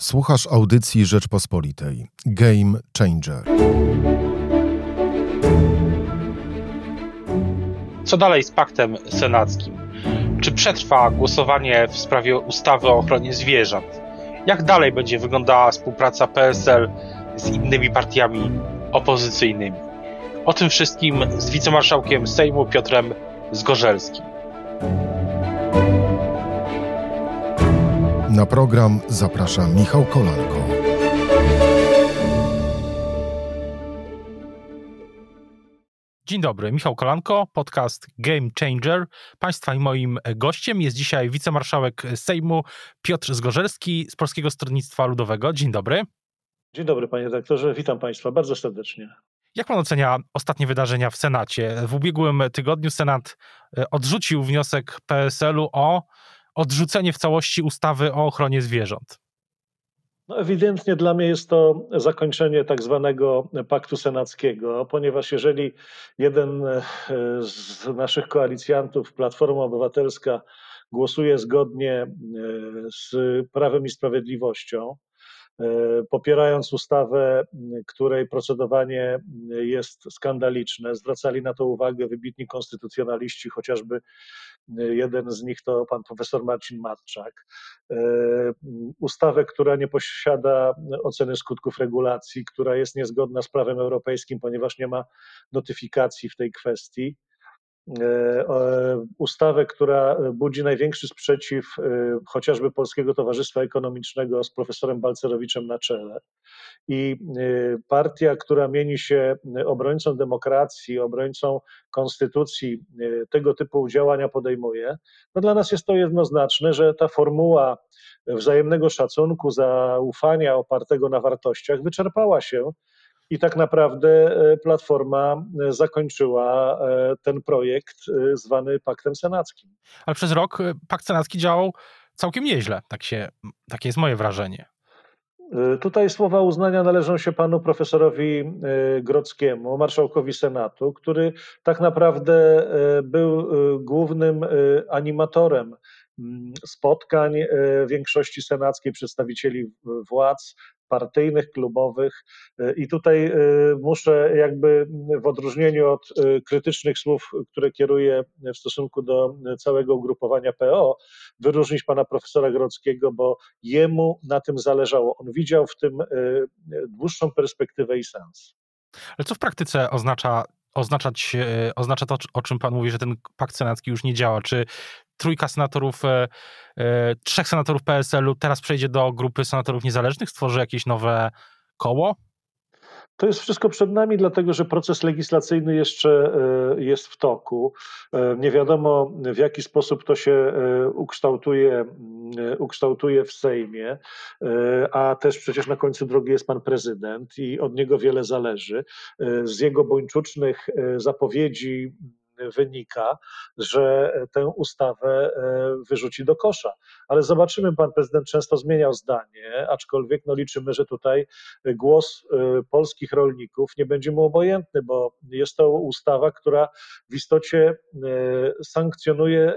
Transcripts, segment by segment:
Słuchasz audycji Rzeczpospolitej. Game Changer. Co dalej z paktem senackim? Czy przetrwa głosowanie w sprawie ustawy o ochronie zwierząt? Jak dalej będzie wyglądała współpraca PSL z innymi partiami opozycyjnymi? O tym wszystkim z wicemarszałkiem Sejmu Piotrem Zgorzelskim. Na program zaprasza Michał Kolanko. Dzień dobry, Michał Kolanko, podcast Game Changer. Państwa i moim gościem jest dzisiaj wicemarszałek Sejmu Piotr Zgorzelski z Polskiego Stronnictwa Ludowego. Dzień dobry. Dzień dobry, panie redaktorze, witam państwa bardzo serdecznie. Jak pan ocenia ostatnie wydarzenia w Senacie? W ubiegłym tygodniu Senat e, odrzucił wniosek PSL-u o odrzucenie w całości ustawy o ochronie zwierząt. No ewidentnie dla mnie jest to zakończenie tak zwanego paktu senackiego, ponieważ jeżeli jeden e, z naszych koalicjantów, Platforma Obywatelska, głosuje zgodnie e, z Prawem i Sprawiedliwością, popierając ustawę, której procedowanie jest skandaliczne. Zwracali na to uwagę wybitni konstytucjonaliści, chociażby Jeden z nich to pan profesor Marcin Matczak. E, ustawę, która nie posiada oceny skutków regulacji, która jest niezgodna z prawem europejskim, ponieważ nie ma notyfikacji w tej kwestii. E, ustawę, która budzi największy sprzeciw e, chociażby Polskiego Towarzystwa Ekonomicznego z profesorem Balcerowiczem na czele. I e, partia, która mieni się obrońcą demokracji, obrońcą konstytucji, tego typu działania podejmuje, no dla nas jest to jednoznaczne, że ta formuła wzajemnego szacunku, zaufania opartego na wartościach wyczerpała się i tak naprawdę e, Platforma e, zakończyła e, ten projekt zwany Paktem Senackim. Ale przez rok Pakt Senacki działał całkiem nieźle, tak się, takie jest moje wrażenie. Tutaj słowa uznania należą się panu profesorowi Grockiemu, marszałkowi Senatu, który tak naprawdę był głównym animatorem spotkań większości senackiej, przedstawicieli władz, partyjnych, klubowych. E, I tutaj e, muszę jakby w odróżnieniu od e, krytycznych słów, które kieruję w stosunku do całego ugrupowania PO, wyróżnić pana profesora Grodzkiego, bo jemu na tym zależało. On widział w tym dłuższą perspektywę i sens. Ale co w praktyce oznacza oznaczać, oznacza to, o czym pan mówi, że ten pakt senacki już nie działa? Czy trójka senatorów, e, e, trzech senatorów PSL-u teraz przejdzie do grupy senatorów niezależnych, stworzy jakieś nowe koło? To jest wszystko przed nami, dlatego że proces legislacyjny jeszcze e, jest w toku. Nie wiadomo, w jaki sposób to się ukształtuje, ukształtuje w Sejmie, a też przecież na końcu drogi jest pan prezydent i od niego wiele zależy. Z jego bończucznych zapowiedzi wynika, że tę ustawę e, wyrzuci do kosza. Ale zobaczymy, pan prezydent często zmieniał zdanie, aczkolwiek no liczymy, że tutaj głos e, polskich rolników nie będzie mu obojętny, bo jest to ustawa, która w istocie e, sankcjonuje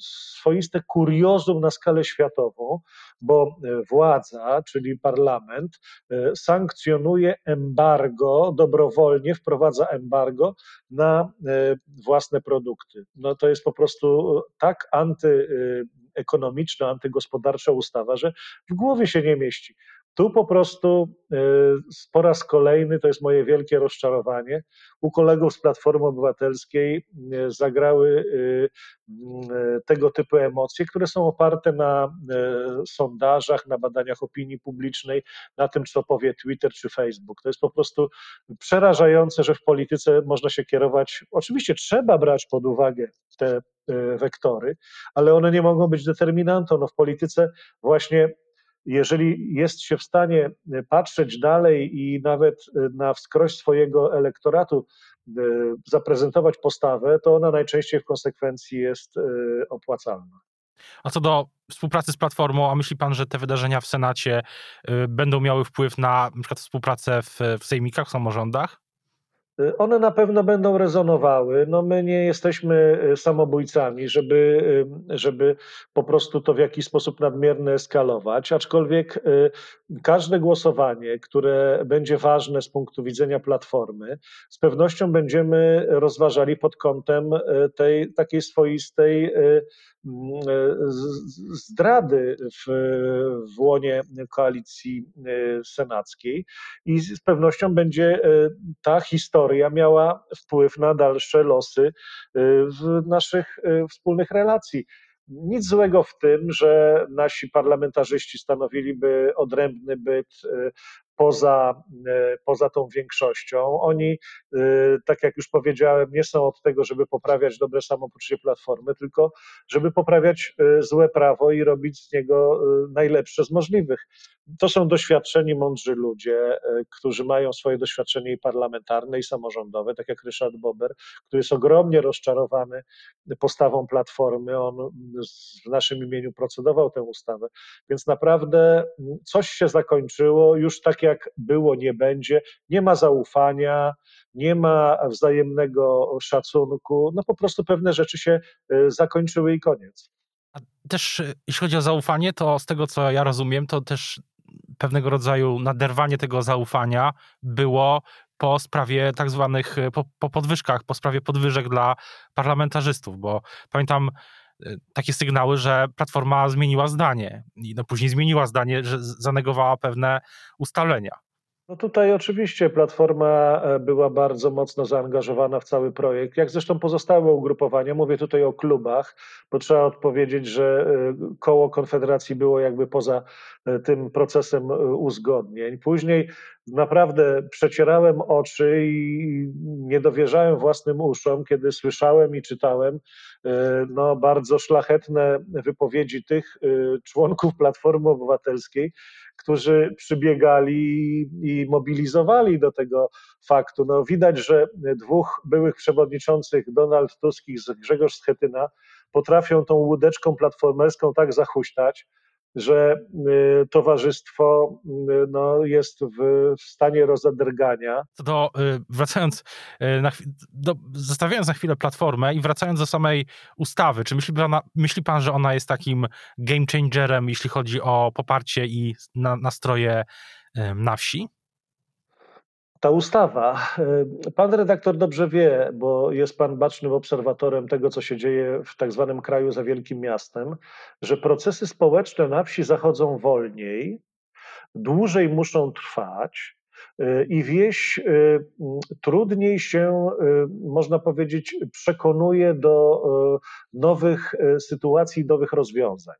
swoiste kuriozum na skalę światową, bo władza, czyli parlament, sankcjonuje embargo dobrowolnie, wprowadza embargo na własne własne produkty. No to jest po prostu tak antyekonomiczna, antygospodarcza ustawa, że w głowie się nie mieści. Tu po prostu e, po raz kolejny, to jest moje wielkie rozczarowanie, u kolegów z Platformy Obywatelskiej e, zagrały e, tego typu emocje, które są oparte na sondażach, na badaniach opinii publicznej, na tym, co powie Twitter czy Facebook. To jest po prostu przerażające, że w polityce można się kierować. Oczywiście trzeba brać pod uwagę te wektory, ale one nie mogą być determinantą. No w polityce właśnie jeżeli jest się w stanie e, patrzeć dalej i nawet e, na wskroś swojego elektoratu e, zaprezentować postawę, to ona najczęściej w konsekwencji jest opłacalna. A co do współpracy z Platformą, a myśli pan, że te wydarzenia w Senacie będą miały wpływ na, przykład współpracę w, w sejmikach, w samorządach? Y, one na pewno będą rezonowały. No my nie jesteśmy y, samobójcami, żeby, y, żeby po prostu to w jakiś sposób nadmiernie eskalować, aczkolwiek każde głosowanie, które będzie ważne z punktu widzenia Platformy, z pewnością będziemy rozważali pod kątem tej takiej swoistej zdrady w, w łonie koalicji senackiej i z pewnością będzie ta historia, miała wpływ na dalsze losy naszych wspólnych relacji. Nic złego w tym, że nasi parlamentarzyści stanowiliby odrębny byt poza, e, poza tą większością. Oni, e, tak jak już powiedziałem, nie są od tego, żeby poprawiać dobre samopoczucie Platformy, tylko żeby poprawiać e, złe prawo i robić z niego najlepsze z możliwych. To są doświadczeni, mądrzy ludzie, którzy mają swoje doświadczenie i parlamentarne, i samorządowe, tak jak Ryszard Bober, który jest ogromnie rozczarowany postawą Platformy. On w naszym imieniu procedował tę ustawę, więc naprawdę coś się zakończyło już tak jak było, nie będzie. Nie ma zaufania, nie ma wzajemnego szacunku. No po prostu pewne rzeczy się y, zakończyły i koniec. Też y, jeśli chodzi o zaufanie, to z tego co ja rozumiem, to też pewnego rodzaju naderwanie tego zaufania było po sprawie tak zwanych, y, po, po podwyżkach, po sprawie podwyżek dla parlamentarzystów, bo pamiętam Y, takie sygnały, że Platforma zmieniła zdanie i no później zmieniła zdanie, że zanegowała pewne ustalenia. No tutaj oczywiście Platforma e, była bardzo mocno zaangażowana w cały projekt, jak zresztą pozostałe ugrupowania. Mówię tutaj o klubach, bo trzeba odpowiedzieć, że e, koło Konfederacji było jakby poza e, tym procesem uzgodnień. Później naprawdę przecierałem oczy i nie dowierzałem własnym uszom, kiedy słyszałem i czytałem no, bardzo szlachetne wypowiedzi tych członków Platformy Obywatelskiej, którzy przybiegali i mobilizowali do tego faktu. No, widać, że dwóch byłych przewodniczących, Donald Tusk i Grzegorz Schetyna, potrafią tą łódeczką platformerską tak zachuśtać, że y, towarzystwo y, no, jest w, stanie rozedrgania. To y, wracając, na, do, zostawiając na chwilę platformę i wracając do samej ustawy, czy myśli myśli pan, że ona jest takim game changerem, jeśli chodzi o poparcie i na, nastroje na wsi? Ta ustawa. E, pan redaktor dobrze wie, bo jest pan bacznym obserwatorem tego, co się dzieje w tak zwanym kraju za wielkim miastem, że procesy społeczne na wsi zachodzą wolniej, dłużej muszą trwać. E, I wieś e, trudniej się, można powiedzieć, przekonuje do nowych sytuacji, nowych rozwiązań.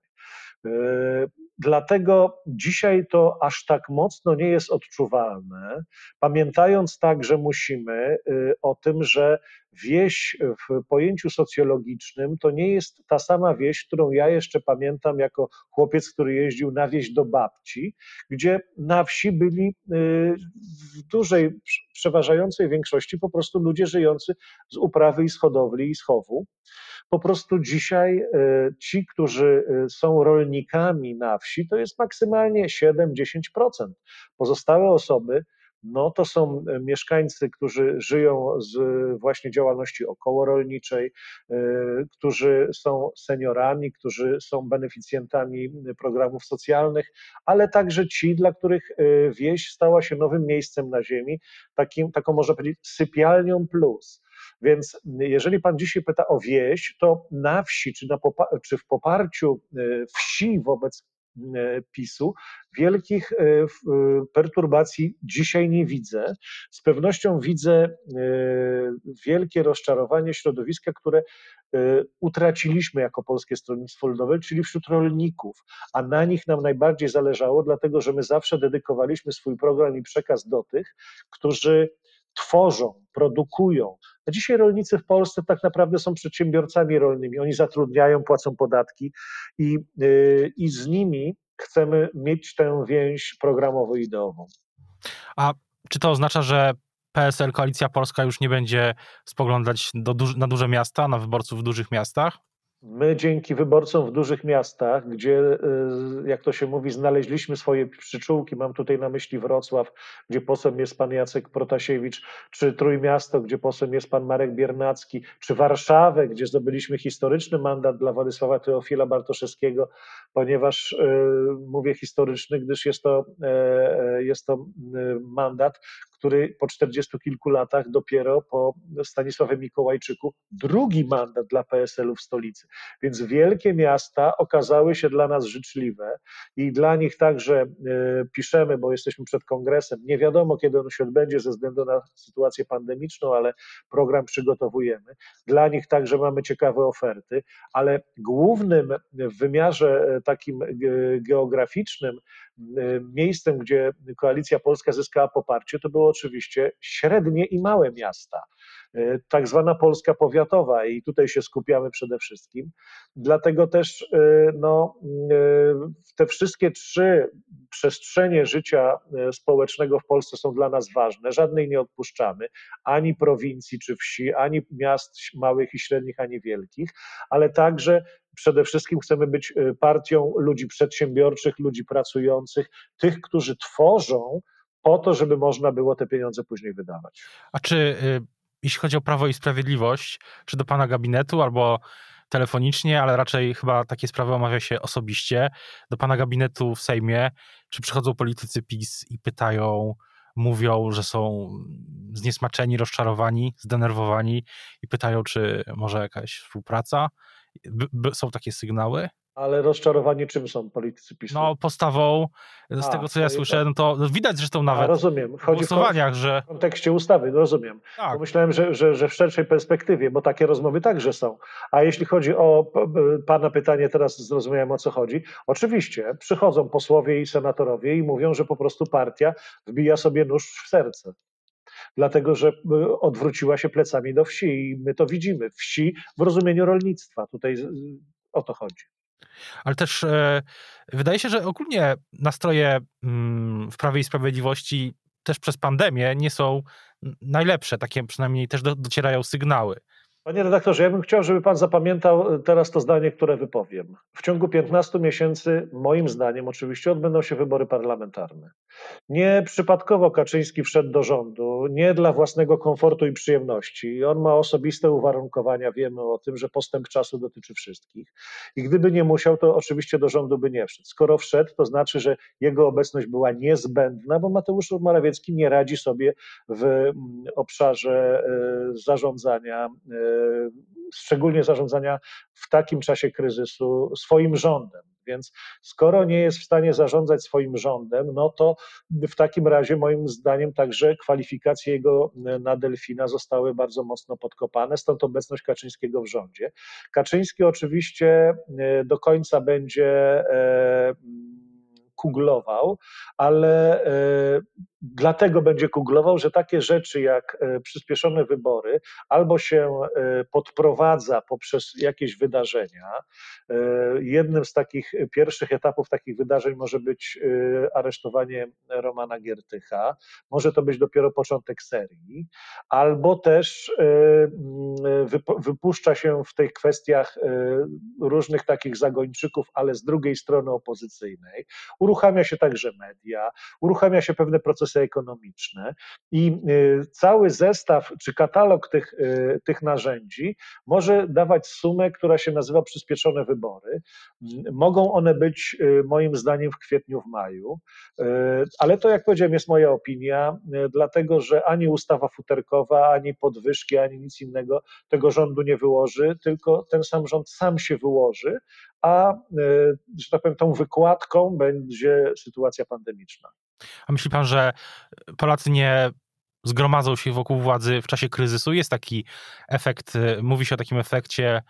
Dlatego dzisiaj to aż tak mocno nie jest odczuwalne, pamiętając tak, że musimy y, o tym, że wieś w pojęciu socjologiczm to nie jest ta sama wieś, którą ja jeszcze pamiętam jako chłopiec, który jeździł na wieś do babci, gdzie na wsi byli y, w dużej, przeważającej większości po prostu ludzie żyjący z uprawy i z hodowli i z chowu. Po prostu dzisiaj e, ci, którzy e, są rolnikami na wsi, to jest maksymalnie 7-10%. Pozostałe osoby, no to są e, mieszkańcy, którzy żyją z właśnie działalności okołorolniczej, którzy są seniorami, którzy są beneficjentami programów socjalnych, ale także ci, dla których wieś stała się nowym miejscem na ziemi, takim, taką można powiedzieć sypialnią plus. Więc jeżeli pan dzisiaj pyta o wieś, to na wsi, czy, na czy w poparciu e, wsi wobec e, PiSu wielkich e, perturbacji dzisiaj nie widzę. Z pewnością widzę wielkie rozczarowanie środowiska, które utraciliśmy jako Polskie Stronnictwo Ludowe, czyli wśród rolników, a na nich nam najbardziej zależało, dlatego że my zawsze dedykowaliśmy swój program i przekaz do tych, którzy tworzą, produkują. A dzisiaj rolnicy w Polsce tak naprawdę są przedsiębiorcami rolnymi. Oni zatrudniają, płacą podatki i, yy, i z nimi chcemy mieć tę więź programowo-ideową. A czy to oznacza, że PSL, Koalicja Polska już nie będzie spoglądać na duże miasta, na wyborców w dużych miastach? My dzięki wyborcom w dużych miastach, gdzie, y, jak to się mówi, znaleźliśmy swoje przyczółki, mam tutaj na myśli Wrocław, gdzie posłem jest pan Jacek Protasiewicz, czy Trójmiasto, gdzie posłem jest pan Marek Biernacki, czy Warszawę, gdzie zdobyliśmy historyczny mandat dla Władysława Teofila Bartoszewskiego, ponieważ y, mówię historyczny, gdyż jest to, e, e, jest to mandat, który po czterdziestu kilku latach dopiero po Stanisławie Mikołajczyku drugi mandat dla PSL-u w stolicy. Więc wielkie miasta okazały się dla nas życzliwe i dla nich także e, piszemy, bo jesteśmy przed kongresem. Nie wiadomo, kiedy on się odbędzie ze względu na sytuację pandemiczną, ale program przygotowujemy. Dla nich także mamy ciekawe oferty, ale głównym w wymiarze e, takim e, geograficznym miejscem, gdzie Koalicja Polska zyskała poparcie, to było oczywiście średnie i małe miasta. E, tak zwana Polska powiatowa i tutaj się skupiamy przede wszystkim. Dlatego też e, no, e, te wszystkie trzy przestrzenie życia społecznego w Polsce są dla nas ważne. Żadnej nie odpuszczamy, ani prowincji czy wsi, ani miast małych i średnich, ani wielkich, ale także przede wszystkim chcemy być partią ludzi przedsiębiorczych, ludzi pracujących, tych, którzy tworzą po to, żeby można było te pieniądze później wydawać. A czy y, jeśli chodzi o Prawo i Sprawiedliwość, czy do pana gabinetu albo telefonicznie, ale raczej chyba takie sprawy omawia się osobiście, do pana gabinetu w Sejmie, czy przychodzą politycy PiS i pytają, mówią, że są zniesmaczeni, rozczarowani, zdenerwowani i pytają, czy może jakaś współpraca? są takie sygnały? Ale rozczarowani czym są politycy PiSu? No postawą, z A, tego co ja słyszę, no to widać zresztą nawet A, rozumiem. Chodzi w głosowaniach, w że... W kontekście ustawy, rozumiem. Tak. Myślałem, że, że, że w szerszej perspektywie, bo takie rozmowy także są. A jeśli chodzi o Pana pytanie, teraz zrozumiałem o co chodzi. Oczywiście przychodzą posłowie i senatorowie i mówią, że po prostu partia wbija sobie nóż w serce dlatego że odwróciła się plecami do wsi i my to widzimy. Wsi w rozumieniu rolnictwa. Tutaj o to chodzi. Ale też e, wydaje się, że ogólnie nastroje mm, w Prawie i Sprawiedliwości też przez pandemię nie są najlepsze. Takie przynajmniej też do, docierają sygnały. Panie redaktorze, ja bym chciał, żeby pan zapamiętał e, teraz to zdanie, które wypowiem. W ciągu 15 miesięcy, moim zdaniem, oczywiście odbędą się wybory parlamentarne. Nie przypadkowo Kaczyński wszedł do rządu, nie dla własnego komfortu i przyjemności. On ma osobiste uwarunkowania, wiemy o tym, że postęp czasu dotyczy wszystkich. I gdyby nie musiał, to oczywiście do rządu by nie wszedł. Skoro wszedł, to znaczy, że jego obecność była niezbędna, bo Mateusz Morawiecki nie radzi sobie w mm, obszarze e, zarządzania e, szczególnie zarządzania w takim czasie kryzysu swoim rządem. Więc skoro nie jest w stanie zarządzać swoim rządem, no to w takim razie moim zdaniem także kwalifikacje jego na Delfina zostały bardzo mocno podkopane, stąd obecność Kaczyńskiego w rządzie. Kaczyński oczywiście e, do końca będzie e, kuglował, ale e, dlatego będzie kuglował, że takie rzeczy jak e, przyspieszone wybory albo się e, podprowadza poprzez jakieś wydarzenia. Jednym z takich pierwszych etapów takich wydarzeń może być aresztowanie Romana Giertycha, może to być dopiero początek serii, albo też wypuszcza się w tych kwestiach różnych takich zagończyków, ale z drugiej strony opozycyjnej. Uruchamia się także media, uruchamia się pewne procesy ekonomiczne i y, cały zestaw czy katalog tych, y, tych narzędzi może dawać sumę, która się nazywa przyspieszone wybory. Mogą one być y, moim zdaniem w kwietniu, w maju, ale to jak powiedziałem jest moja opinia, dlatego że ani ustawa futerkowa, ani podwyżki, ani nic innego tego rządu nie wyłoży, tylko ten sam rząd sam się wyłoży, a że tak powiem, tą wykładką będzie sytuacja pandemiczna. A myśli pan, że Polacy nie zgromadzą się wokół władzy w czasie kryzysu? Jest taki efekt, e, mówi się o takim efekcie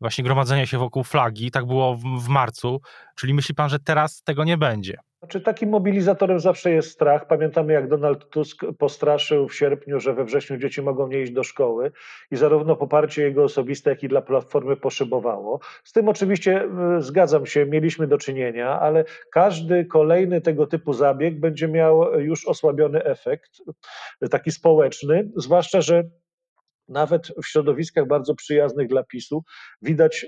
właśnie gromadzenia się wokół flagi. Tak było w, w marcu. Czyli myśli pan, że teraz tego nie będzie? Znaczy, takim mobilizatorem zawsze jest strach. Pamiętamy, jak Donald Tusk postraszył w sierpniu, że we wrześniu dzieci mogą nie iść do szkoły i zarówno poparcie jego osobiste, jak i dla Platformy poszybowało. Z tym oczywiście e, zgadzam się, mieliśmy do czynienia, ale każdy kolejny tego typu zabieg będzie miał już osłabiony efekt, taki społeczny, zwłaszcza, że nawet w środowiskach bardzo przyjaznych dla PiSu widać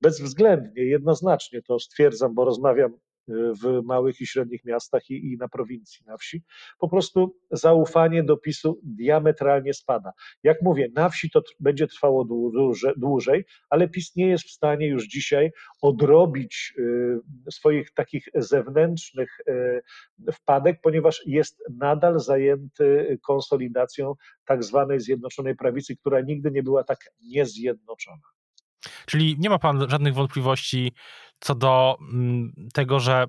bezwzględnie, jednoznacznie to stwierdzam, bo rozmawiam w małych i średnich miastach i, i, na prowincji, na wsi, po prostu zaufanie do PiSu diametralnie spada. Jak mówię, na wsi to będzie trwało dłużej, dłużej, ale PiS nie jest w stanie już dzisiaj odrobić y, swoich takich zewnętrznych y, wpadek, ponieważ jest nadal zajęty konsolidacją tak zwanej Zjednoczonej Prawicy, która nigdy nie była tak niezjednoczona. Czyli nie ma pan żadnych wątpliwości co do mm, tego, że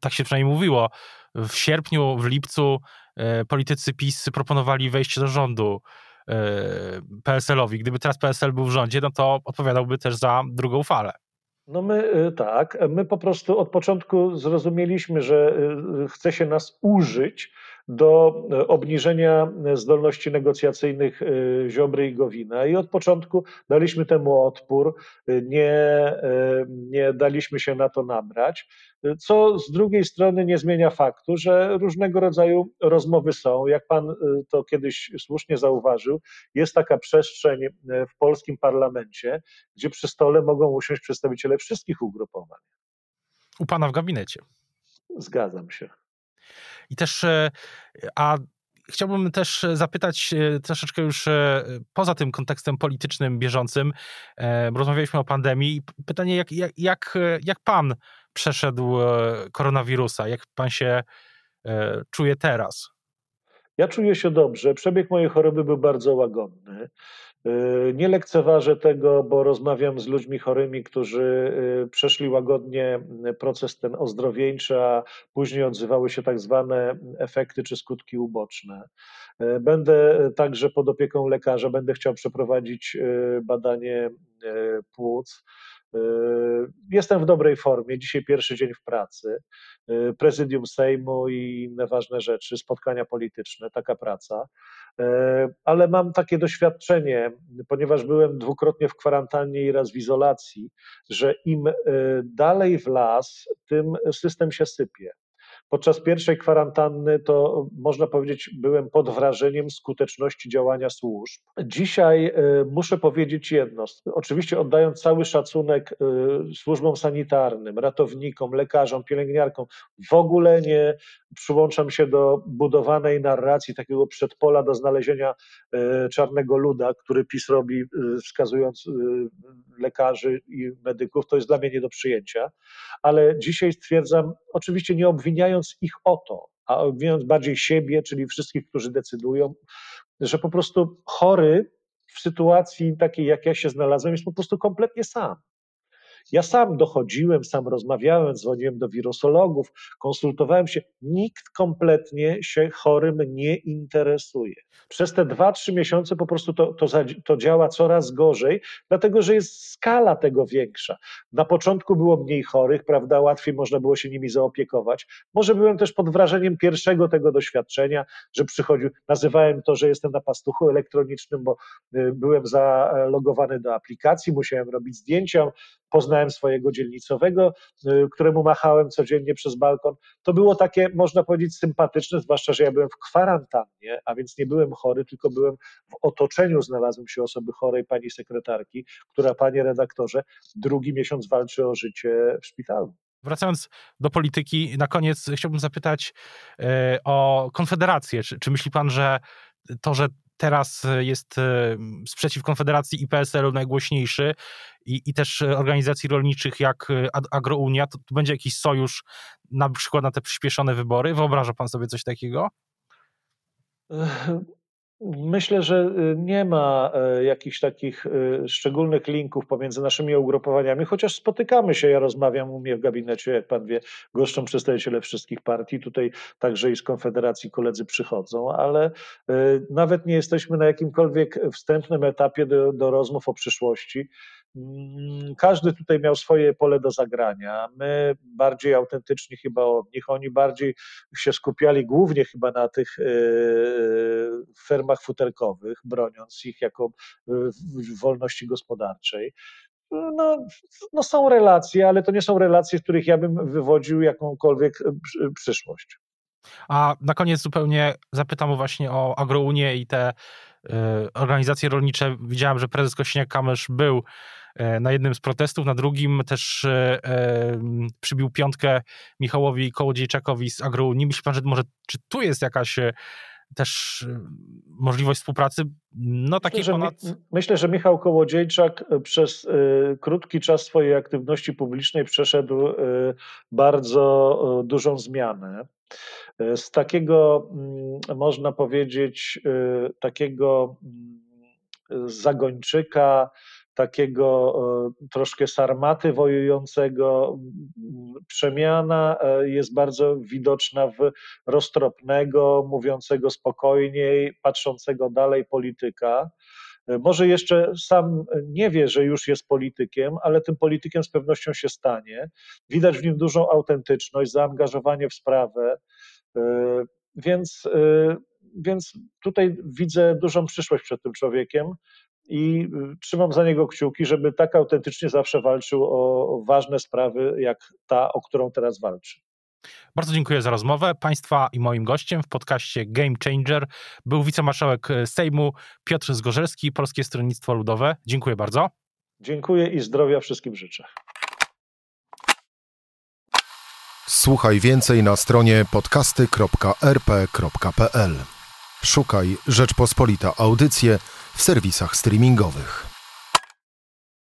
tak się przynajmniej mówiło, w sierpniu, w lipcu e, politycy PiS proponowali wejście do rządu e, PSL-owi. Gdyby teraz PSL był w rządzie, no to odpowiadałby też za drugą falę. No my e, tak, my po prostu od początku zrozumieliśmy, że chce się nas użyć do e, obniżenia zdolności negocjacyjnych e, Ziobry i Gowina. I od początku daliśmy temu odpór, e, nie, nie daliśmy się na to nabrać, co z drugiej strony nie zmienia faktu, że różnego rodzaju rozmowy są. Jak pan to kiedyś słusznie zauważył, jest taka przestrzeń w polskim parlamencie, gdzie przy stole mogą usiąść przedstawiciele wszystkich ugrupowań. U pana w gabinecie. Zgadzam się. I też, e, a chciałbym też zapytać e, troszeczkę już e, poza tym kontekstem politycznym, bieżącym, rozmawialiśmy o pandemii. Pytanie, jak, jak, jak, jak pan przeszedł koronawirusa? Jak pan się czuje teraz? Ja czuję się dobrze. Przebieg mojej choroby był bardzo łagodny. Y, nie lekceważę tego, bo rozmawiam z ludźmi chorymi, którzy y, przeszli łagodnie proces ten ozdrowieńczy, a później odzywały się tak zwane efekty czy skutki uboczne. Y, będę także pod opieką lekarza, będę chciał przeprowadzić badanie płuc. Jestem w dobrej formie. Dzisiaj pierwszy dzień w pracy. Prezydium Sejmu i inne ważne rzeczy, spotkania polityczne, taka praca. E, ale mam takie doświadczenie, ponieważ byłem dwukrotnie w kwarantannie i raz w izolacji, że im e, dalej w las, tym system się sypie. Podczas pierwszej kwarantanny to można powiedzieć, byłem pod wrażeniem skuteczności działania służb. Dzisiaj e, muszę powiedzieć jedno. Oczywiście oddając cały szacunek e, służbom sanitarnym, ratownikom, lekarzom, pielęgniarkom, w ogóle nie przyłączam się do budowanej narracji takiego przedpola do znalezienia e, czarnego luda, który PiS robi, wskazując lekarzy i medyków. To jest dla mnie nie do przyjęcia. Ale dzisiaj stwierdzam, oczywiście nie obwiniając, obwiniając ich o to, a obwiniając bardziej siebie, czyli wszystkich, którzy decydują, że po prostu chory w sytuacji takiej, jak ja się znalazłem, jest po prostu kompletnie sam. Ja sam dochodziłem, sam rozmawiałem, dzwoniłem do wirusologów, konsultowałem się. Nikt kompletnie się chorym nie interesuje. Przez te dwa, trzy miesiące po prostu to, to, to działa coraz gorzej, dlatego że jest skala tego większa. Na początku było mniej chorych, prawda, łatwiej można było się nimi zaopiekować. Może byłem też pod wrażeniem pierwszego tego doświadczenia, że przychodził, nazywałem to, że jestem na pastuchu elektronicznym, bo y, byłem zalogowany do aplikacji, musiałem robić zdjęcia, poznałem swojego dzielnicowego, y, któremu machałem codziennie przez balkon. To było takie, można powiedzieć, sympatyczne, zwłaszcza, że ja byłem w kwarantannie, a więc nie byłem chory, tylko byłem w otoczeniu, znalazłem się osoby chorej, pani sekretarki, która, panie redaktorze, drugi miesiąc walczy o życie w szpitalu. Wracając do polityki, na koniec chciałbym zapytać e, o Konfederację. Czy, czy myśli pan, że to, że teraz e, jest e, sprzeciw Konfederacji i PSL-u najgłośniejszy i, i też organizacji rolniczych jak e, Agrounia, to, to będzie jakiś sojusz na przykład na te przyspieszone wybory? Wyobraża pan sobie coś takiego? Myślę, że y, nie ma e, jakichś takich y, szczególnych linków pomiędzy naszymi ugrupowaniami, chociaż spotykamy się. Ja rozmawiam u mnie w gabinecie, jak pan wie, goszczą przedstawiciele wszystkich partii. Tutaj także i z Konfederacji koledzy przychodzą, ale y, nawet nie jesteśmy na jakimkolwiek wstępnym etapie do, do rozmów o przyszłości. Mm, każdy tutaj miał swoje pole do zagrania. My bardziej autentyczni chyba od nich, oni bardziej się skupiali głównie chyba na tych e, fermach futerkowych, broniąc ich jako e, wolności gospodarczej. No, no są relacje, ale to nie są relacje, z których ja bym wywodził jakąkolwiek przyszłość. A na koniec zupełnie zapytam właśnie o Agrounię i te organizacje rolnicze. Widziałem, że prezes Kośniak-Kamysz był y, na jednym z protestów, na drugim też y, przybił piątkę Michałowi Kołodziejczakowi z Agrounii. Myśli pan, że może czy tu jest jakaś też możliwość współpracy, no takiej myślę, ponad... Że, myślę, że Michał Kołodziejczak przez y, krótki czas swojej aktywności publicznej przeszedł y, bardzo y, dużą zmianę. Y, z takiego, mm, można powiedzieć, takiego mm, zagończyka, takiego troszkę sarmaty wojującego. Przemiana e, jest bardzo widoczna w roztropnego, mówiącego spokojniej, patrzącego dalej polityka. E, może jeszcze sam nie wie, że już jest politykiem, ale tym politykiem z pewnością się stanie. Widać w nim dużą autentyczność, zaangażowanie w sprawę. Więc, więc tutaj widzę dużą przyszłość przed tym człowiekiem i y, trzymam za niego kciuki, żeby tak autentycznie zawsze walczył o ważne sprawy, jak ta, o którą teraz walczy. Bardzo dziękuję za rozmowę. Państwa i moim gościem w podcaście Game Changer był wicemarszałek Sejmu Piotr Zgorzelski, Polskie Stronnictwo Ludowe. Dziękuję bardzo. Dziękuję i zdrowia wszystkim życzę. Słuchaj więcej na stronie podcasty.rp.pl. Szukaj Rzeczpospolita Audycje w serwisach streamingowych.